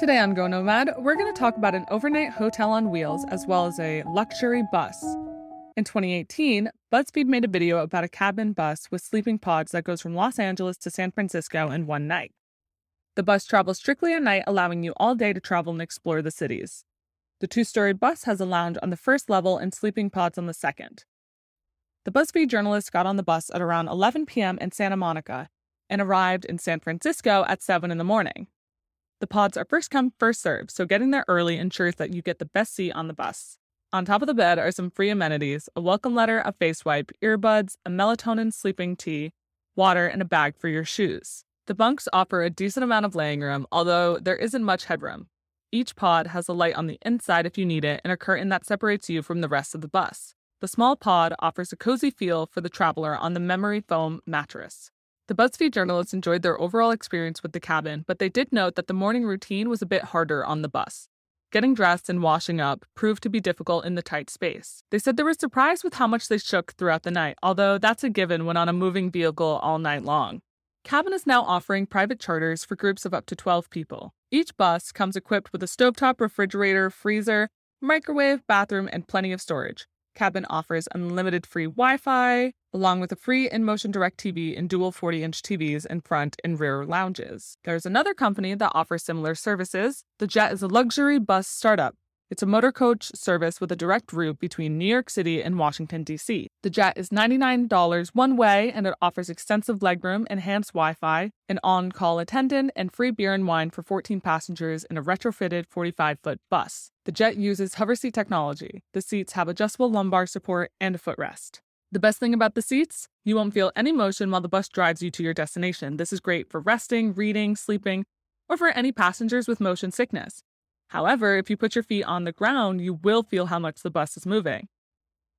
Today on Go Nomad, we're going to talk about an overnight hotel on wheels as well as a luxury bus. In 2018, BuzzFeed made a video about a cabin bus with sleeping pods that goes from Los Angeles to San Francisco in one night. The bus travels strictly at night, allowing you all day to travel and explore the cities. The two story bus has a lounge on the first level and sleeping pods on the second. The BuzzFeed journalist got on the bus at around 11 p.m. in Santa Monica and arrived in San Francisco at 7 in the morning. The pods are first come, first served, so getting there early ensures that you get the best seat on the bus. On top of the bed are some free amenities a welcome letter, a face wipe, earbuds, a melatonin sleeping tea, water, and a bag for your shoes. The bunks offer a decent amount of laying room, although there isn't much headroom. Each pod has a light on the inside if you need it and a curtain that separates you from the rest of the bus. The small pod offers a cozy feel for the traveler on the memory foam mattress. The BuzzFeed journalists enjoyed their overall experience with the cabin, but they did note that the morning routine was a bit harder on the bus. Getting dressed and washing up proved to be difficult in the tight space. They said they were surprised with how much they shook throughout the night, although that's a given when on a moving vehicle all night long. Cabin is now offering private charters for groups of up to 12 people. Each bus comes equipped with a stovetop refrigerator, freezer, microwave, bathroom, and plenty of storage. Cabin offers unlimited free Wi Fi, along with a free in motion direct TV and dual 40 inch TVs in front and rear lounges. There's another company that offers similar services. The Jet is a luxury bus startup it's a motor coach service with a direct route between New York City and Washington, D.C. The jet is $99 one way and it offers extensive legroom, enhanced Wi Fi, an on call attendant, and free beer and wine for 14 passengers in a retrofitted 45 foot bus. The jet uses hover seat technology. The seats have adjustable lumbar support and a footrest. The best thing about the seats? You won't feel any motion while the bus drives you to your destination. This is great for resting, reading, sleeping, or for any passengers with motion sickness. However, if you put your feet on the ground, you will feel how much the bus is moving.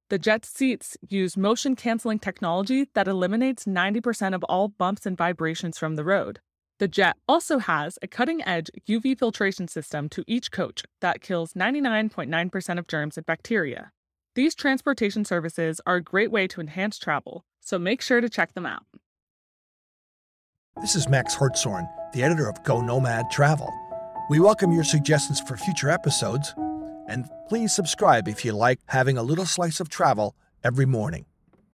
The jet seats use motion canceling technology that eliminates 90% of all bumps and vibrations from the road. The jet also has a cutting edge UV filtration system to each coach that kills 99.9% of germs and bacteria. These transportation services are a great way to enhance travel, so make sure to check them out. This is Max Hartshorne, the editor of Go Nomad Travel. We welcome your suggestions for future episodes, and please subscribe if you like having a little slice of travel every morning.